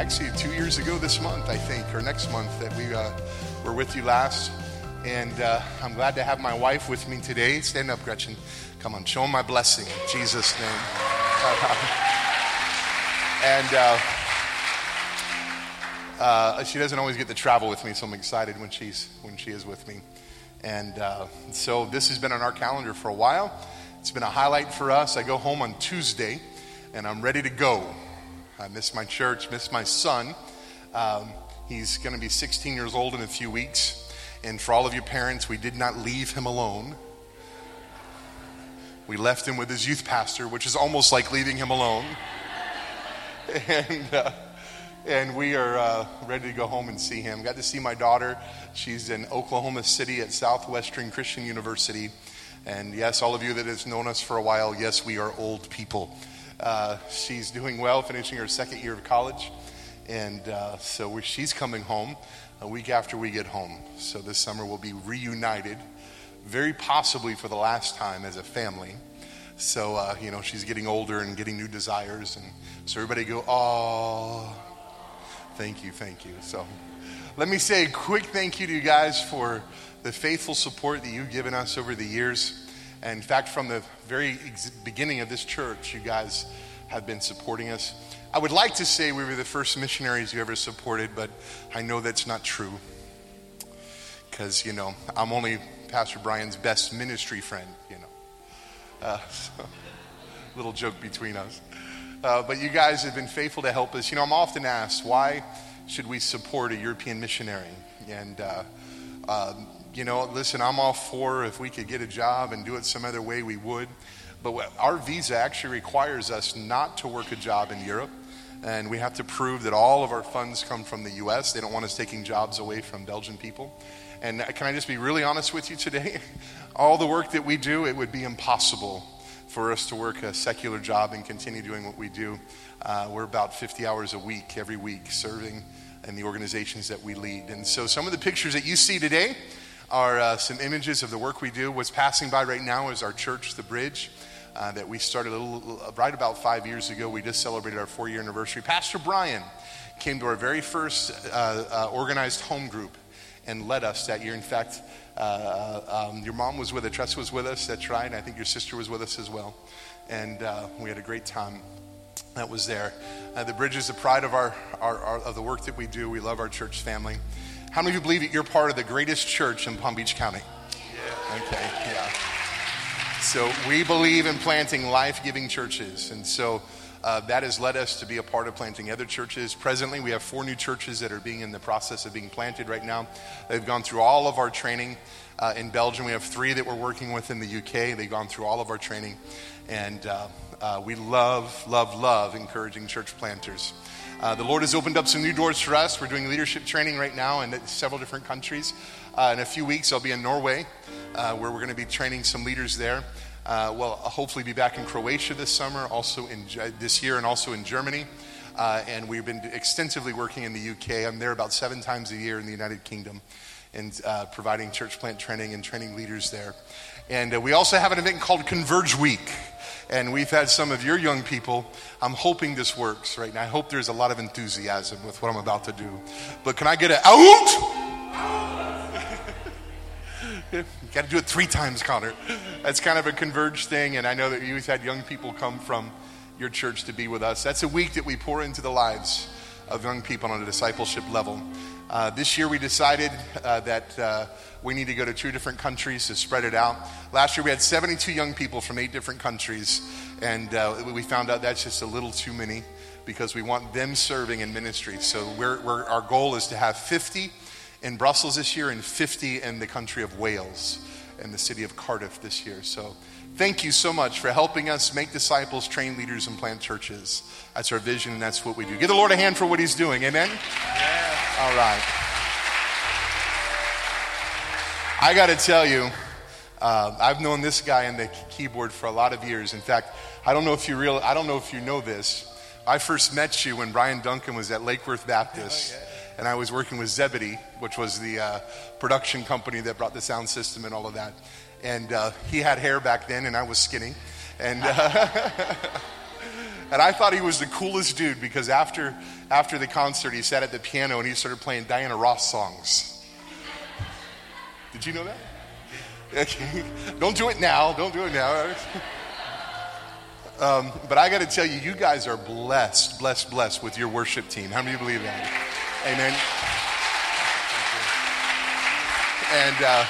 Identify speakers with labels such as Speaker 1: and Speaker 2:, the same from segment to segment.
Speaker 1: actually two years ago this month, I think, or next month, that we uh, were with you last. And uh, I'm glad to have my wife with me today. Stand up, Gretchen. Come on, show them my blessing in Jesus' name. and uh, uh, she doesn't always get to travel with me, so I'm excited when she's when she is with me. And uh, so this has been on our calendar for a while. It's been a highlight for us. I go home on Tuesday, and I'm ready to go. I miss my church, miss my son. Um, he's going to be 16 years old in a few weeks. And for all of you parents, we did not leave him alone. We left him with his youth pastor, which is almost like leaving him alone. and. Uh, and we are uh, ready to go home and see him. Got to see my daughter. She's in Oklahoma City at Southwestern Christian University. And yes, all of you that has known us for a while, yes, we are old people. Uh, she's doing well, finishing her second year of college. And uh, so she's coming home a week after we get home. So this summer we'll be reunited, very possibly for the last time as a family. So, uh, you know, she's getting older and getting new desires. And so everybody go, oh. Thank you, thank you. So let me say a quick thank you to you guys for the faithful support that you've given us over the years. And in fact, from the very ex- beginning of this church, you guys have been supporting us. I would like to say we were the first missionaries you ever supported, but I know that's not true. Because, you know, I'm only Pastor Brian's best ministry friend, you know. Uh, so, little joke between us. Uh, but you guys have been faithful to help us. You know, I'm often asked, why should we support a European missionary? And, uh, uh, you know, listen, I'm all for if we could get a job and do it some other way, we would. But our visa actually requires us not to work a job in Europe. And we have to prove that all of our funds come from the U.S. They don't want us taking jobs away from Belgian people. And can I just be really honest with you today? all the work that we do, it would be impossible for us to work a secular job and continue doing what we do. Uh, we're about 50 hours a week, every week, serving in the organizations that we lead. And so some of the pictures that you see today are uh, some images of the work we do. What's passing by right now is our church, The Bridge. Uh, that we started little, right about five years ago. We just celebrated our four year anniversary. Pastor Brian came to our very first uh, uh, organized home group and led us that year. In fact, uh, um, your mom was with us, Tress was with us, that's right. I think your sister was with us as well. And uh, we had a great time that was there. Uh, the bridge is the pride of, our, our, our, of the work that we do. We love our church family. How many of you believe that you're part of the greatest church in Palm Beach County? Yeah. Okay, yeah. So we believe in planting life giving churches. And so uh, that has led us to be a part of planting other churches. Presently, we have four new churches that are being in the process of being planted right now. They've gone through all of our training. Uh, in Belgium, we have three that we're working with in the UK. They've gone through all of our training. And uh, uh, we love, love, love encouraging church planters. Uh, the Lord has opened up some new doors for us. We're doing leadership training right now in several different countries. Uh, in a few weeks, I'll be in Norway, where we're going to be training some leaders there. Uh, well, hopefully be back in Croatia this summer, also in this year, and also in Germany. Uh, and we've been extensively working in the UK. I'm there about seven times a year in the United Kingdom and uh, providing church plant training and training leaders there. And uh, we also have an event called Converge Week. And we've had some of your young people. I'm hoping this works right now. I hope there's a lot of enthusiasm with what I'm about to do. But can I get an out? you got to do it three times, Connor. That's kind of a converged thing, and I know that you've had young people come from your church to be with us. That's a week that we pour into the lives of young people on a discipleship level. Uh, this year we decided uh, that uh, we need to go to two different countries to spread it out. Last year we had 72 young people from eight different countries, and uh, we found out that's just a little too many because we want them serving in ministry. So we're, we're, our goal is to have 50 in Brussels this year and 50 in the country of Wales and the city of Cardiff this year. So thank you so much for helping us make disciples, train leaders, and plant churches. That's our vision, and that's what we do. Give the Lord a hand for what He's doing. Amen? Yeah. All right. I got to tell you, uh, I've known this guy on the keyboard for a lot of years. In fact, I don't know if you real, I don't know if you know this. I first met you when Brian Duncan was at Lake Worth Baptist. Oh, yeah and I was working with Zebedee, which was the uh, production company that brought the sound system and all of that. And uh, he had hair back then, and I was skinny. And, uh, and I thought he was the coolest dude because after, after the concert, he sat at the piano and he started playing Diana Ross songs. Did you know that? Don't do it now. Don't do it now. Um, but I got to tell you, you guys are blessed, blessed, blessed with your worship team. How many of you believe that? Amen. And uh,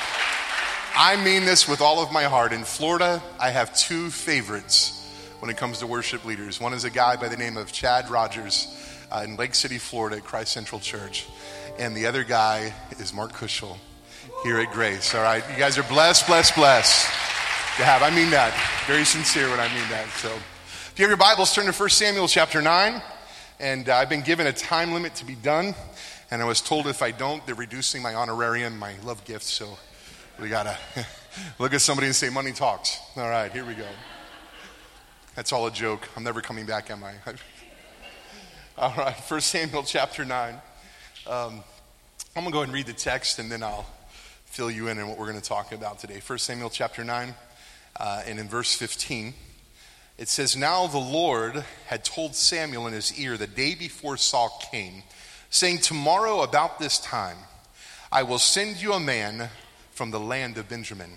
Speaker 1: I mean this with all of my heart. In Florida, I have two favorites when it comes to worship leaders. One is a guy by the name of Chad Rogers uh, in Lake City, Florida, at Christ Central Church. And the other guy is Mark Cushel here at Grace. All right, you guys are blessed, blessed, blessed to have. I mean that. Very sincere when I mean that. So if you have your Bibles, turn to 1 Samuel chapter 9. And uh, I've been given a time limit to be done. And I was told if I don't, they're reducing my honorarium, my love gift. So we got to look at somebody and say, money talks. All right, here we go. That's all a joke. I'm never coming back, am I? all right, 1 Samuel chapter 9. Um, I'm going to go ahead and read the text and then I'll fill you in on what we're going to talk about today. 1 Samuel chapter 9, uh, and in verse 15, it says, Now the Lord had told Samuel in his ear the day before Saul came, saying, Tomorrow about this time I will send you a man from the land of Benjamin,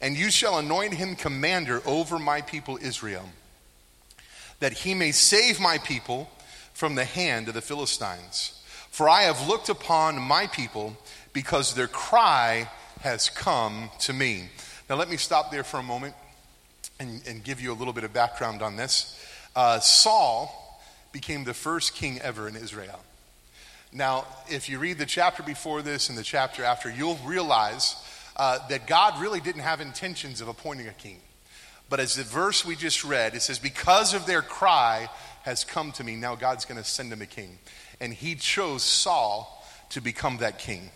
Speaker 1: and you shall anoint him commander over my people Israel, that he may save my people from the hand of the Philistines. For I have looked upon my people because their cry has come to me. Now, let me stop there for a moment and, and give you a little bit of background on this. Uh, Saul became the first king ever in Israel. Now, if you read the chapter before this and the chapter after, you'll realize uh, that God really didn't have intentions of appointing a king. But as the verse we just read, it says, Because of their cry has come to me, now God's going to send him a king. And he chose Saul to become that king.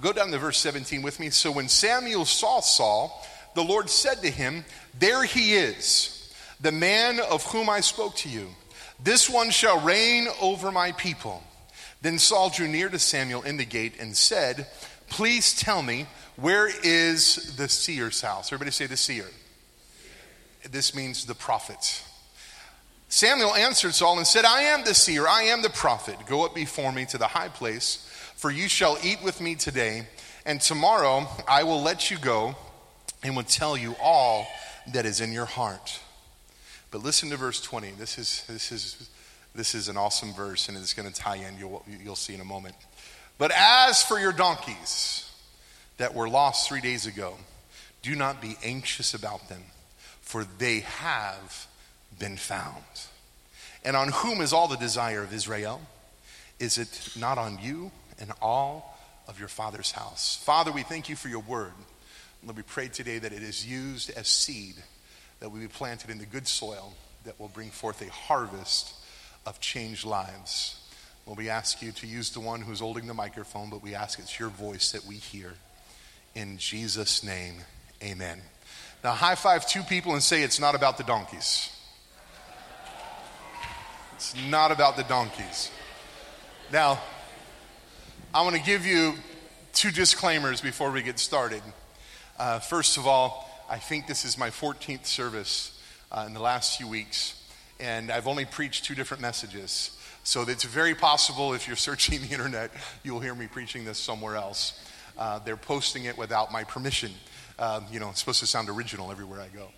Speaker 1: Go down to verse 17 with me. So when Samuel saw Saul, the Lord said to him, There he is, the man of whom I spoke to you. This one shall reign over my people. Then Saul drew near to Samuel in the gate and said, Please tell me, where is the seer's house? Everybody say the seer. This means the prophet. Samuel answered Saul and said, I am the seer, I am the prophet. Go up before me to the high place, for you shall eat with me today, and tomorrow I will let you go and will tell you all that is in your heart. But listen to verse 20. This is, this is, this is an awesome verse, and it's going to tie in. You'll, you'll see in a moment. But as for your donkeys that were lost three days ago, do not be anxious about them, for they have been found. And on whom is all the desire of Israel? Is it not on you and all of your father's house? Father, we thank you for your word. Lord, we pray today that it is used as seed, that we be planted in the good soil that will bring forth a harvest of changed lives. Lord, we ask you to use the one who's holding the microphone, but we ask it's your voice that we hear. In Jesus' name, amen. Now, high five two people and say it's not about the donkeys. It's not about the donkeys. Now, I want to give you two disclaimers before we get started. Uh, first of all, I think this is my 14th service uh, in the last few weeks, and I've only preached two different messages. So it's very possible if you're searching the internet, you'll hear me preaching this somewhere else. Uh, they're posting it without my permission. Um, you know, it's supposed to sound original everywhere I go.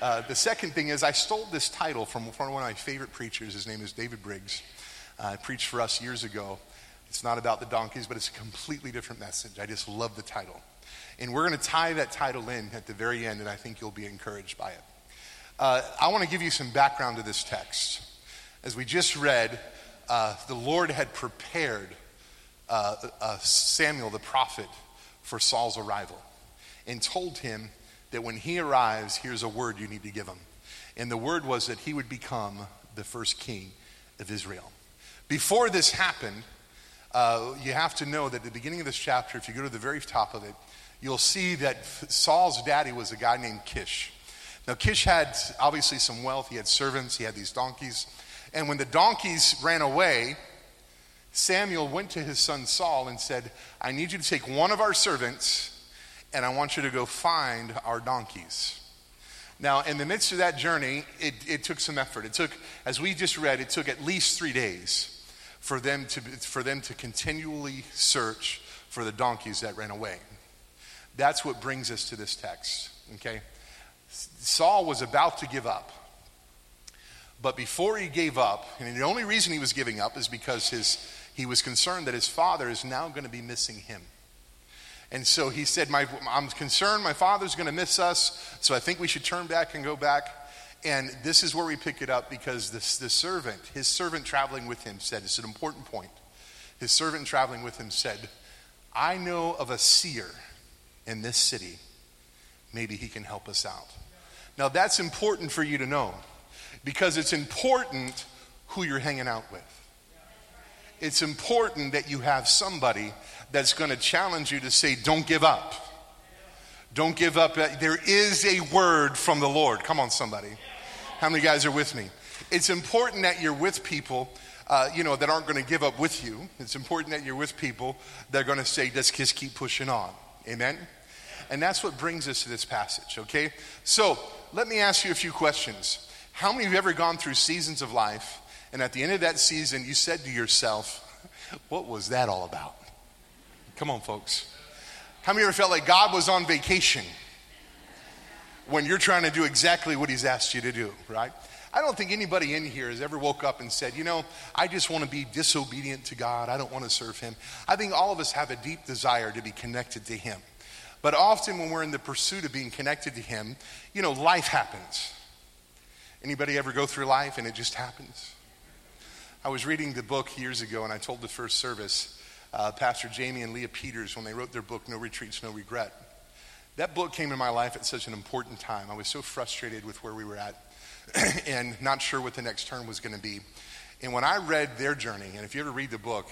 Speaker 1: Uh, the second thing is, I stole this title from, one of my favorite preachers. His name is David Briggs. Uh, preached for us years ago. It's not about the donkeys, but it's a completely different message. I just love the title. And we're going to tie that title in at the very end, and I think you'll be encouraged by it. Uh, I want to give you some background to this text. As we just read, uh, the Lord had prepared uh, uh Samuel the prophet for Saul's arrival and told him that when he arrives, here's a word you need to give him. And the word was that he would become the first king of Israel. Before this happened, uh, you have to know that at the beginning of this chapter, if you go to the very top of it, you'll see that Saul's daddy was a guy named Kish. Now, Kish had obviously some wealth. He had servants, he had these donkeys. And when the donkeys ran away, Samuel went to his son Saul and said, I need you to take one of our servants and I want you to go find our donkeys. Now, in the midst of that journey, it, it took some effort. It took, as we just read, it took at least three days for them to, for them to continually search for the donkeys that ran away. That's what brings us to this text, okay? Saul was about to give up. But before he gave up, and the only reason he was giving up is because his, he was concerned that his father is now going to be missing him. And so he said, I'm concerned my father's going to miss us, so I think we should turn back and go back. And this is where we pick it up because this, the servant, his servant traveling with him, said, it's an important point. His servant traveling with him said, I know of a seer in this city. Maybe he can help us out. Now, that's important for you to know because it's important who you're hanging out with. It's important that you have somebody that's going to challenge you to say, Don't give up. Don't give up. There is a word from the Lord. Come on, somebody. How many guys are with me? It's important that you're with people. Uh, you know, that aren't going to give up with you. It's important that you're with people that are going to say, just keep pushing on. Amen? And that's what brings us to this passage, okay? So let me ask you a few questions. How many of you have ever gone through seasons of life, and at the end of that season, you said to yourself, What was that all about? Come on, folks. How many ever felt like God was on vacation when you're trying to do exactly what He's asked you to do, right? I don't think anybody in here has ever woke up and said, you know, I just want to be disobedient to God. I don't want to serve Him. I think all of us have a deep desire to be connected to Him. But often when we're in the pursuit of being connected to Him, you know, life happens. Anybody ever go through life and it just happens? I was reading the book years ago and I told the first service, uh, Pastor Jamie and Leah Peters, when they wrote their book, No Retreats, No Regret. That book came in my life at such an important time. I was so frustrated with where we were at and not sure what the next turn was going to be. And when I read their journey, and if you ever read the book,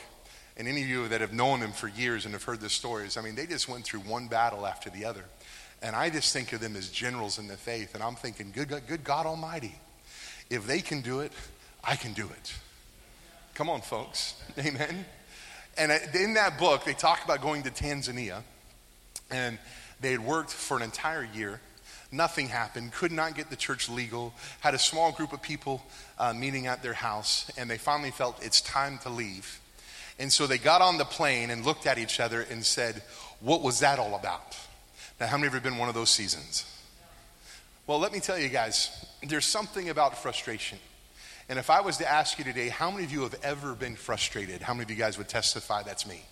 Speaker 1: and any of you that have known them for years and have heard the stories, I mean, they just went through one battle after the other. And I just think of them as generals in the faith. And I'm thinking, good, good God Almighty, if they can do it, I can do it. Come on, folks. Amen. And in that book, they talk about going to Tanzania. And they had worked for an entire year. Nothing happened. Could not get the church legal. Had a small group of people uh, meeting at their house. And they finally felt it's time to leave. And so they got on the plane and looked at each other and said, What was that all about? Now, how many of you have been one of those seasons? Well, let me tell you guys, there's something about frustration. And if I was to ask you today, how many of you have ever been frustrated? How many of you guys would testify that's me?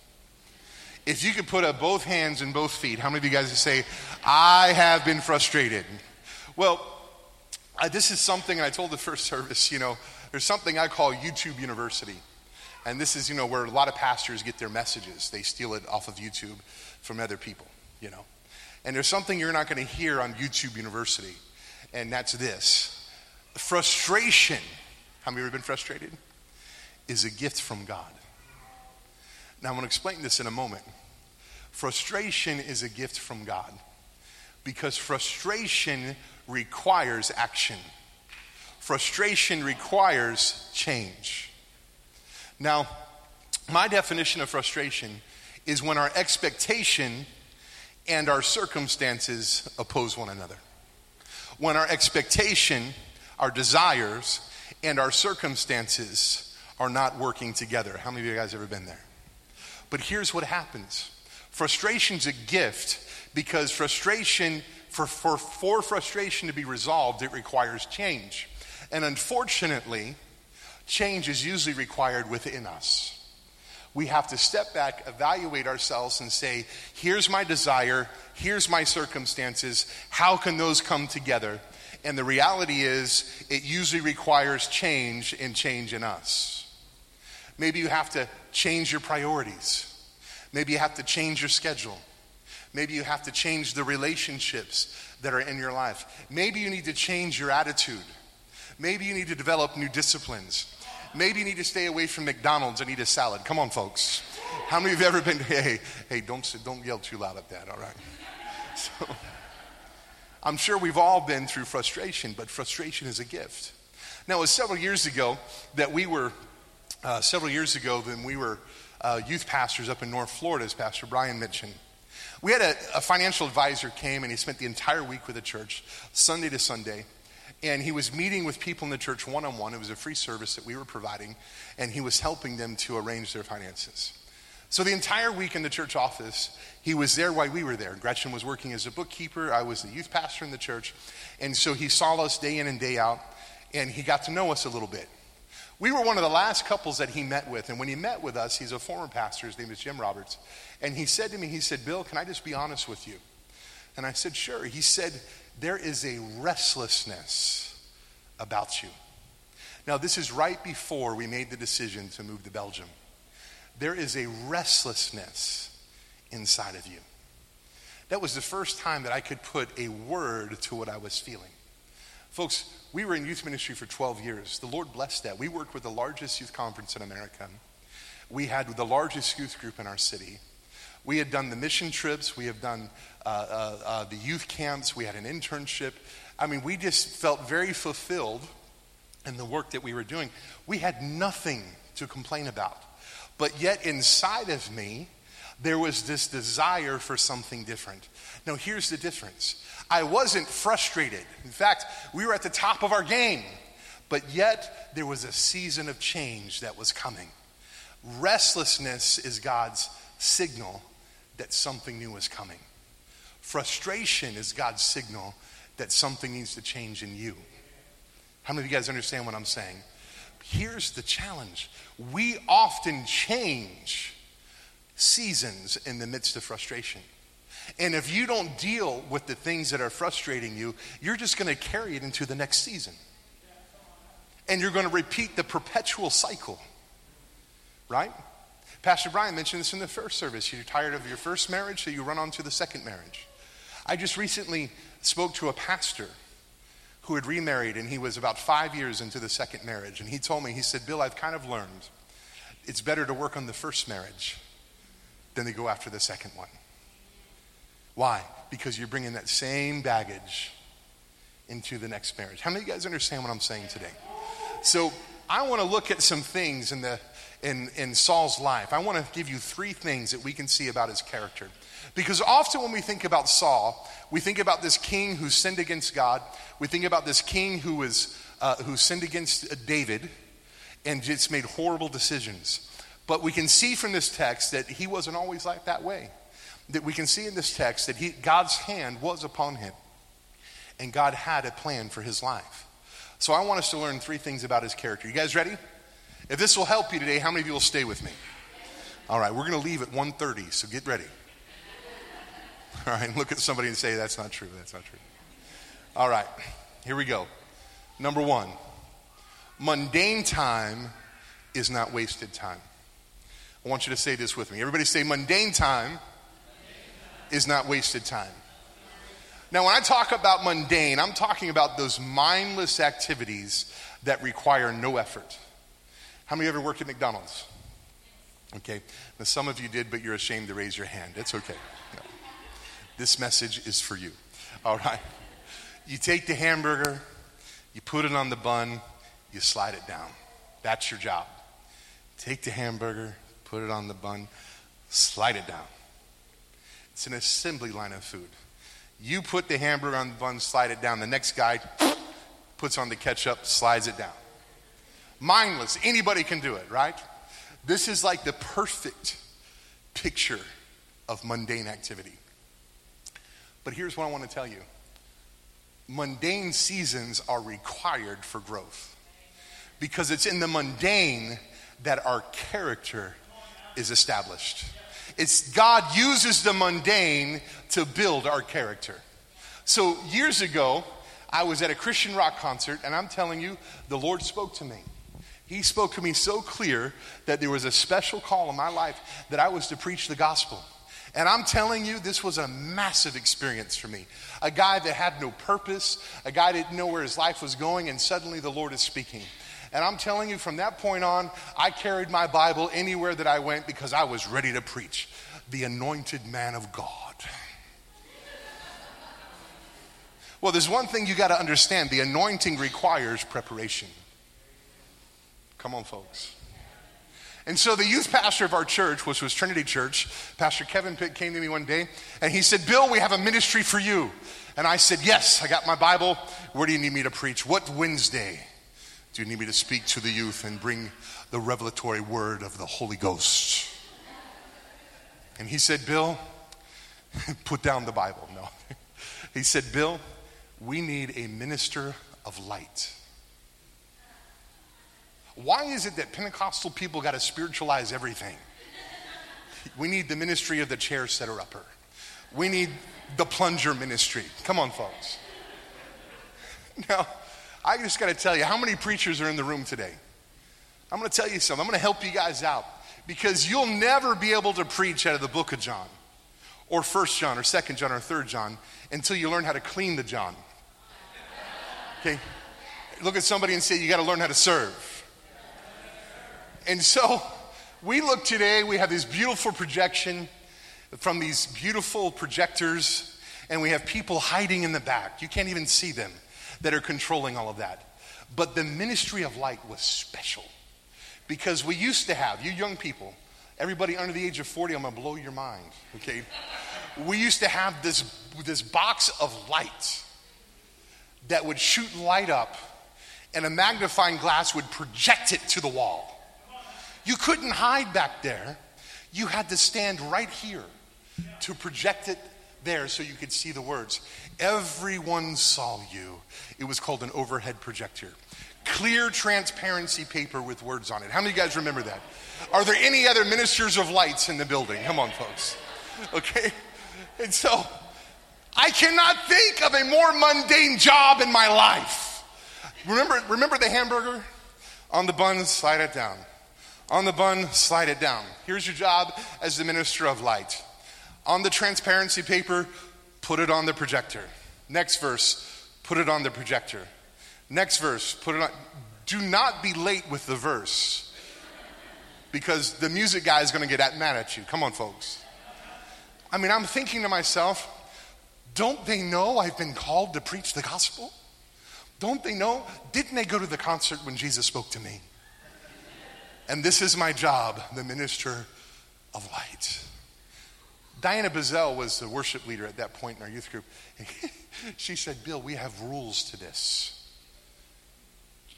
Speaker 1: If you could put up both hands and both feet, how many of you guys would say, I have been frustrated? Well, uh, this is something, I told the first service, you know, there's something I call YouTube University. And this is, you know, where a lot of pastors get their messages. They steal it off of YouTube from other people, you know. And there's something you're not going to hear on YouTube University, and that's this frustration. How many have been frustrated? Is a gift from God. Now, I'm going to explain this in a moment. Frustration is a gift from God because frustration requires action, frustration requires change. Now, my definition of frustration is when our expectation and our circumstances oppose one another. When our expectation, our desires, and our circumstances are not working together. How many of you guys ever been there? But here's what happens frustration's a gift because frustration, for, for, for frustration to be resolved, it requires change. And unfortunately, change is usually required within us. We have to step back, evaluate ourselves, and say, here's my desire, here's my circumstances, how can those come together? And the reality is, it usually requires change and change in us. Maybe you have to change your priorities. Maybe you have to change your schedule. Maybe you have to change the relationships that are in your life. Maybe you need to change your attitude. Maybe you need to develop new disciplines. Maybe you need to stay away from McDonald's and eat a salad. Come on, folks. How many of you have ever been, hey, hey, don't, don't yell too loud at that, all right? So, I'm sure we've all been through frustration, but frustration is a gift. Now, it was several years ago that we were uh, several years ago when we were uh, youth pastors up in North Florida, as Pastor Brian mentioned. We had a, a financial advisor came and he spent the entire week with the church, Sunday to Sunday and he was meeting with people in the church one on one. It was a free service that we were providing, and he was helping them to arrange their finances. So the entire week in the church office, he was there while we were there. Gretchen was working as a bookkeeper, I was the youth pastor in the church, and so he saw us day in and day out, and he got to know us a little bit. We were one of the last couples that he met with, and when he met with us, he's a former pastor, his name is Jim Roberts, and he said to me, he said, Bill, can I just be honest with you? And I said, sure. He said, there is a restlessness about you. Now, this is right before we made the decision to move to Belgium. There is a restlessness inside of you. That was the first time that I could put a word to what I was feeling. Folks, we were in youth ministry for 12 years. The Lord blessed that. We worked with the largest youth conference in America. We had the largest youth group in our city. We had done the mission trips. We have done uh, uh, uh, the youth camps. We had an internship. I mean, we just felt very fulfilled in the work that we were doing. We had nothing to complain about. But yet, inside of me, there was this desire for something different. Now, here's the difference I wasn't frustrated. In fact, we were at the top of our game. But yet, there was a season of change that was coming. Restlessness is God's signal that something new is coming. Frustration is God's signal that something needs to change in you. How many of you guys understand what I'm saying? Here's the challenge we often change seasons in the midst of frustration. And if you don't deal with the things that are frustrating you, you're just going to carry it into the next season. And you're going to repeat the perpetual cycle. Right? Pastor Brian mentioned this in the first service. You're tired of your first marriage, so you run on to the second marriage. I just recently spoke to a pastor who had remarried, and he was about five years into the second marriage. And he told me, he said, Bill, I've kind of learned it's better to work on the first marriage than to go after the second one. Why? Because you're bringing that same baggage into the next marriage. How many of you guys understand what I'm saying today? So, I want to look at some things in the in, in Saul's life, I want to give you three things that we can see about his character. Because often when we think about Saul, we think about this king who sinned against God. We think about this king who, was, uh, who sinned against David and just made horrible decisions. But we can see from this text that he wasn't always like that way. That we can see in this text that he, God's hand was upon him and God had a plan for his life. So I want us to learn three things about his character. You guys ready? If this will help you today, how many of you will stay with me? All right, we're going to leave at 1.30, so get ready. All right, look at somebody and say, that's not true, that's not true. All right, here we go. Number one, mundane time is not wasted time. I want you to say this with me. Everybody say, mundane time is not wasted time. Now, when I talk about mundane, I'm talking about those mindless activities that require no effort. How many of you ever worked at McDonald's? Okay. Now, some of you did, but you're ashamed to raise your hand. It's okay. No. This message is for you. All right. You take the hamburger, you put it on the bun, you slide it down. That's your job. Take the hamburger, put it on the bun, slide it down. It's an assembly line of food. You put the hamburger on the bun, slide it down. The next guy puts on the ketchup, slides it down mindless. Anybody can do it, right? This is like the perfect picture of mundane activity. But here's what I want to tell you mundane seasons are required for growth because it's in the mundane that our character is established. It's God uses the mundane to build our character. So years ago, I was at a Christian rock concert, and I'm telling you, the Lord spoke to me. He spoke to me so clear that there was a special call in my life that I was to preach the gospel. And I'm telling you, this was a massive experience for me. A guy that had no purpose, a guy that didn't know where his life was going, and suddenly the Lord is speaking. And I'm telling you, from that point on, I carried my Bible anywhere that I went because I was ready to preach the anointed man of God. Well, there's one thing you got to understand the anointing requires preparation. Come on, folks. And so the youth pastor of our church, which was Trinity Church, Pastor Kevin Pitt came to me one day and he said, Bill, we have a ministry for you. And I said, Yes, I got my Bible. Where do you need me to preach? What Wednesday do you need me to speak to the youth and bring the revelatory word of the Holy Ghost? And he said, Bill, put down the Bible. No. He said, Bill, we need a minister of light. Why is it that Pentecostal people got to spiritualize everything? We need the ministry of the chair setter upper. We need the plunger ministry. Come on, folks. Now, I just got to tell you, how many preachers are in the room today? I'm going to tell you something. I'm going to help you guys out because you'll never be able to preach out of the book of John or First John or Second John or Third John until you learn how to clean the John. Okay? Look at somebody and say, You got to learn how to serve. And so we look today, we have this beautiful projection from these beautiful projectors, and we have people hiding in the back. You can't even see them that are controlling all of that. But the ministry of light was special because we used to have, you young people, everybody under the age of 40, I'm gonna blow your mind, okay? We used to have this, this box of light that would shoot light up, and a magnifying glass would project it to the wall. You couldn't hide back there. You had to stand right here to project it there so you could see the words. Everyone saw you. It was called an overhead projector. Clear transparency paper with words on it. How many of you guys remember that? Are there any other ministers of lights in the building? Come on, folks. Okay? And so, I cannot think of a more mundane job in my life. Remember, remember the hamburger? On the bun, slide it down. On the bun, slide it down. Here's your job as the minister of light. On the transparency paper, put it on the projector. Next verse, put it on the projector. Next verse, put it on. Do not be late with the verse because the music guy is going to get mad at you. Come on, folks. I mean, I'm thinking to myself, don't they know I've been called to preach the gospel? Don't they know? Didn't they go to the concert when Jesus spoke to me? And this is my job, the minister of light. Diana Bazell was the worship leader at that point in our youth group. she said, Bill, we have rules to this.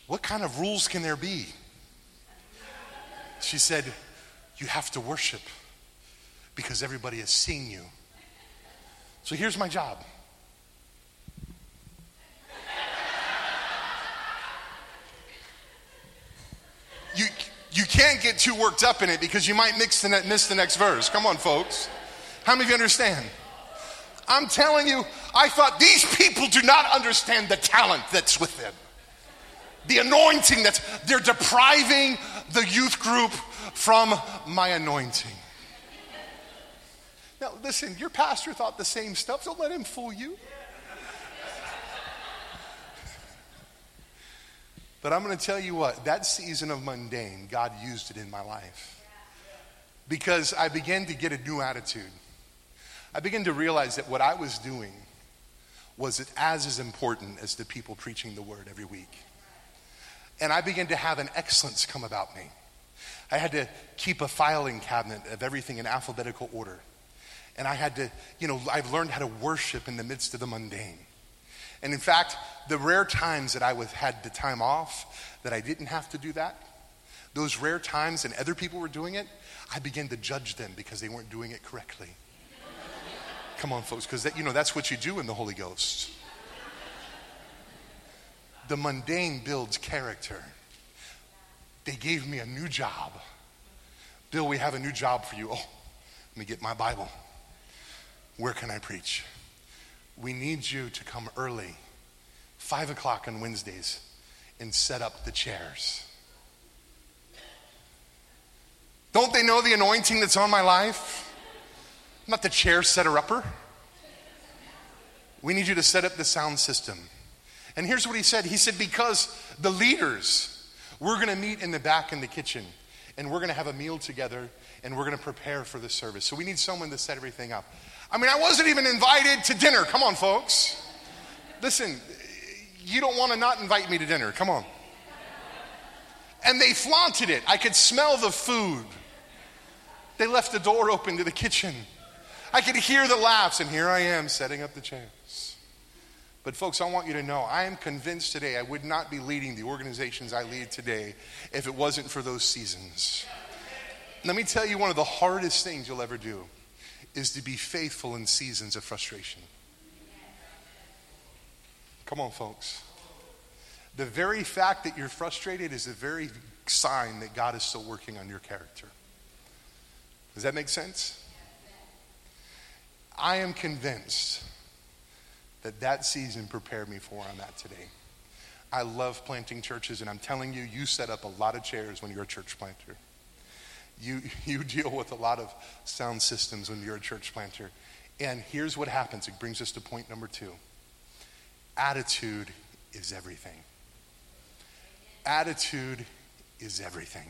Speaker 1: What kind of rules can there be? She said, You have to worship because everybody is seeing you. So here's my job. You, you can't get too worked up in it because you might mix the ne- miss the next verse. Come on, folks. How many of you understand? I'm telling you, I thought these people do not understand the talent that's with them. The anointing that's, they're depriving the youth group from my anointing. Now, listen, your pastor thought the same stuff. Don't let him fool you. But I'm going to tell you what, that season of mundane, God used it in my life. Because I began to get a new attitude. I began to realize that what I was doing was as as important as the people preaching the word every week. And I began to have an excellence come about me. I had to keep a filing cabinet of everything in alphabetical order. And I had to, you know, I've learned how to worship in the midst of the mundane. And in fact, the rare times that I had the time off that I didn't have to do that, those rare times and other people were doing it, I began to judge them because they weren't doing it correctly. Come on, folks, because you know that's what you do in the Holy Ghost. The mundane builds character. They gave me a new job. Bill, we have a new job for you. Oh, let me get my Bible. Where can I preach? We need you to come early, five o'clock on Wednesdays, and set up the chairs. Don't they know the anointing that's on my life? I'm not the chair setter upper. We need you to set up the sound system. And here's what he said He said, because the leaders, we're going to meet in the back in the kitchen, and we're going to have a meal together, and we're going to prepare for the service. So we need someone to set everything up. I mean, I wasn't even invited to dinner. Come on, folks. Listen, you don't want to not invite me to dinner. Come on. And they flaunted it. I could smell the food. They left the door open to the kitchen. I could hear the laughs, and here I am setting up the chairs. But, folks, I want you to know I am convinced today I would not be leading the organizations I lead today if it wasn't for those seasons. Let me tell you one of the hardest things you'll ever do is to be faithful in seasons of frustration. Come on, folks. The very fact that you're frustrated is the very sign that God is still working on your character. Does that make sense? I am convinced that that season prepared me for where I'm at today. I love planting churches, and I'm telling you, you set up a lot of chairs when you're a church planter. You, you deal with a lot of sound systems when you're a church planter. And here's what happens it brings us to point number two attitude is everything. Attitude is everything.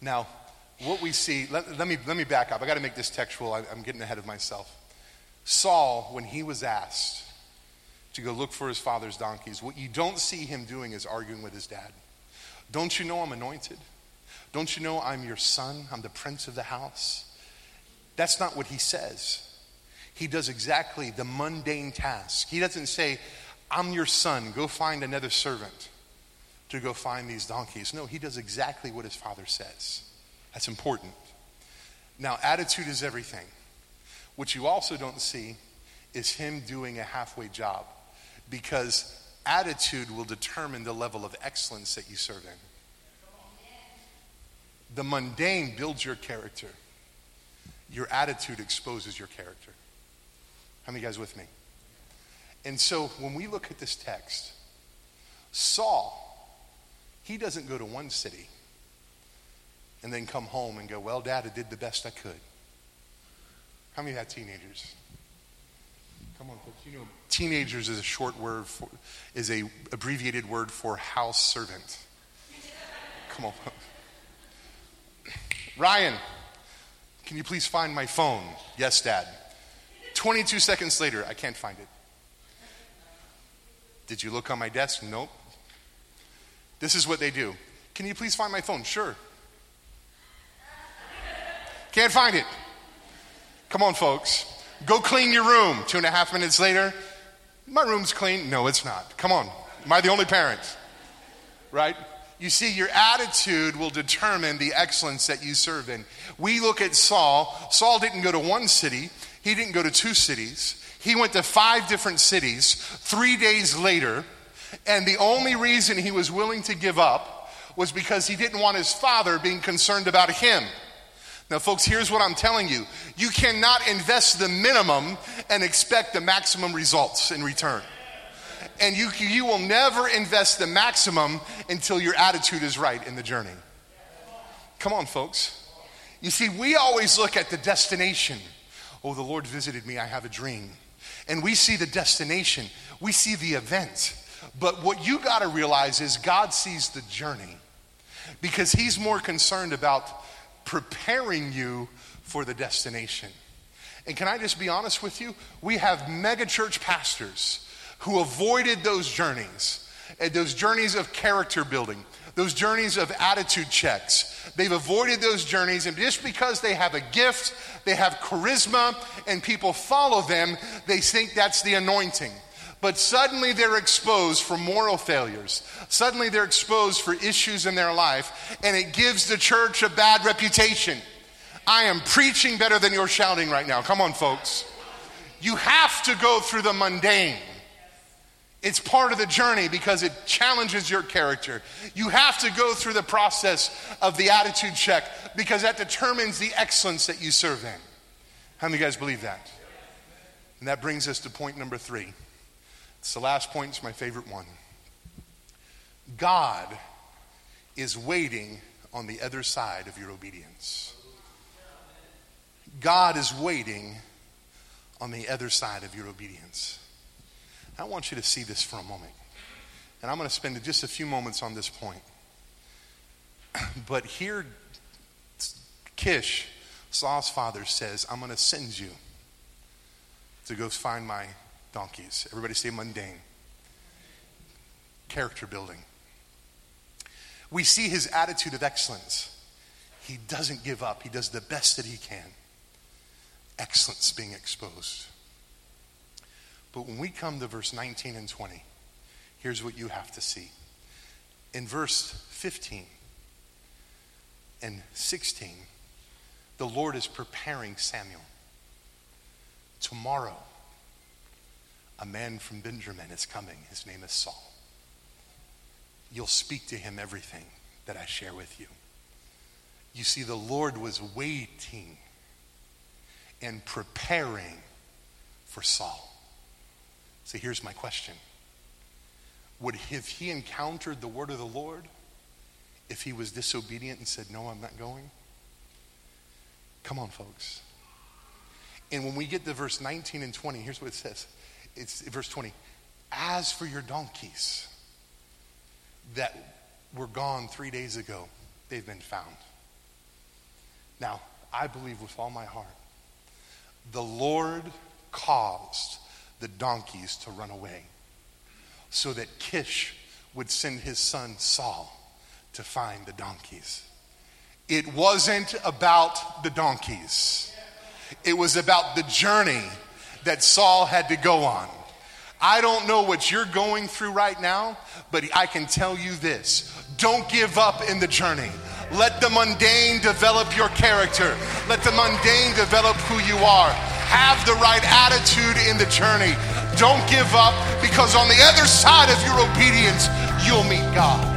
Speaker 1: Now, what we see, let, let me, let me back up. I got to make this textual. I, I'm getting ahead of myself. Saul, when he was asked to go look for his father's donkeys, what you don't see him doing is arguing with his dad. Don't you know I'm anointed? Don't you know I'm your son? I'm the prince of the house. That's not what he says. He does exactly the mundane task. He doesn't say, I'm your son, go find another servant to go find these donkeys. No, he does exactly what his father says. That's important. Now, attitude is everything. What you also don't see is him doing a halfway job because attitude will determine the level of excellence that you serve in. The mundane builds your character, your attitude exposes your character. How many guys with me? And so when we look at this text, Saul, he doesn't go to one city and then come home and go, Well, Dad, I did the best I could. How many have teenagers? Come on, folks. You know, teenagers is a short word for, is a abbreviated word for house servant. Come on. Ryan, can you please find my phone? Yes, Dad. 22 seconds later, I can't find it. Did you look on my desk? Nope. This is what they do. Can you please find my phone? Sure. Can't find it. Come on, folks. Go clean your room. Two and a half minutes later, my room's clean. No, it's not. Come on. Am I the only parent? Right? You see, your attitude will determine the excellence that you serve in. We look at Saul. Saul didn't go to one city, he didn't go to two cities. He went to five different cities three days later, and the only reason he was willing to give up was because he didn't want his father being concerned about him. Now, folks, here's what I'm telling you you cannot invest the minimum and expect the maximum results in return. And you, you will never invest the maximum until your attitude is right in the journey. Come on, folks. You see, we always look at the destination. Oh, the Lord visited me, I have a dream. And we see the destination, we see the event. But what you got to realize is God sees the journey because He's more concerned about preparing you for the destination. And can I just be honest with you? We have megachurch pastors who avoided those journeys, and those journeys of character building, those journeys of attitude checks. They've avoided those journeys, and just because they have a gift, they have charisma, and people follow them, they think that's the anointing. But suddenly they're exposed for moral failures. Suddenly they're exposed for issues in their life, and it gives the church a bad reputation. I am preaching better than you're shouting right now. Come on, folks. You have to go through the mundane. It's part of the journey because it challenges your character. You have to go through the process of the attitude check because that determines the excellence that you serve in. How many of you guys believe that? And that brings us to point number three. It's the last point, it's my favorite one. God is waiting on the other side of your obedience. God is waiting on the other side of your obedience. I want you to see this for a moment. And I'm going to spend just a few moments on this point. But here, Kish, Saul's father, says, I'm going to send you to go find my donkeys. Everybody say mundane. Character building. We see his attitude of excellence. He doesn't give up, he does the best that he can. Excellence being exposed. But when we come to verse 19 and 20, here's what you have to see. In verse 15 and 16, the Lord is preparing Samuel. Tomorrow, a man from Benjamin is coming. His name is Saul. You'll speak to him everything that I share with you. You see, the Lord was waiting and preparing for Saul. So here's my question Would have he encountered the word of the Lord if he was disobedient and said, No, I'm not going? Come on, folks. And when we get to verse 19 and 20, here's what it says. It's verse 20. As for your donkeys that were gone three days ago, they've been found. Now, I believe with all my heart, the Lord caused the donkeys to run away so that Kish would send his son Saul to find the donkeys. It wasn't about the donkeys, it was about the journey that Saul had to go on. I don't know what you're going through right now, but I can tell you this don't give up in the journey. Let the mundane develop your character. Let the mundane develop who you are. Have the right attitude in the journey. Don't give up because on the other side of your obedience, you'll meet God.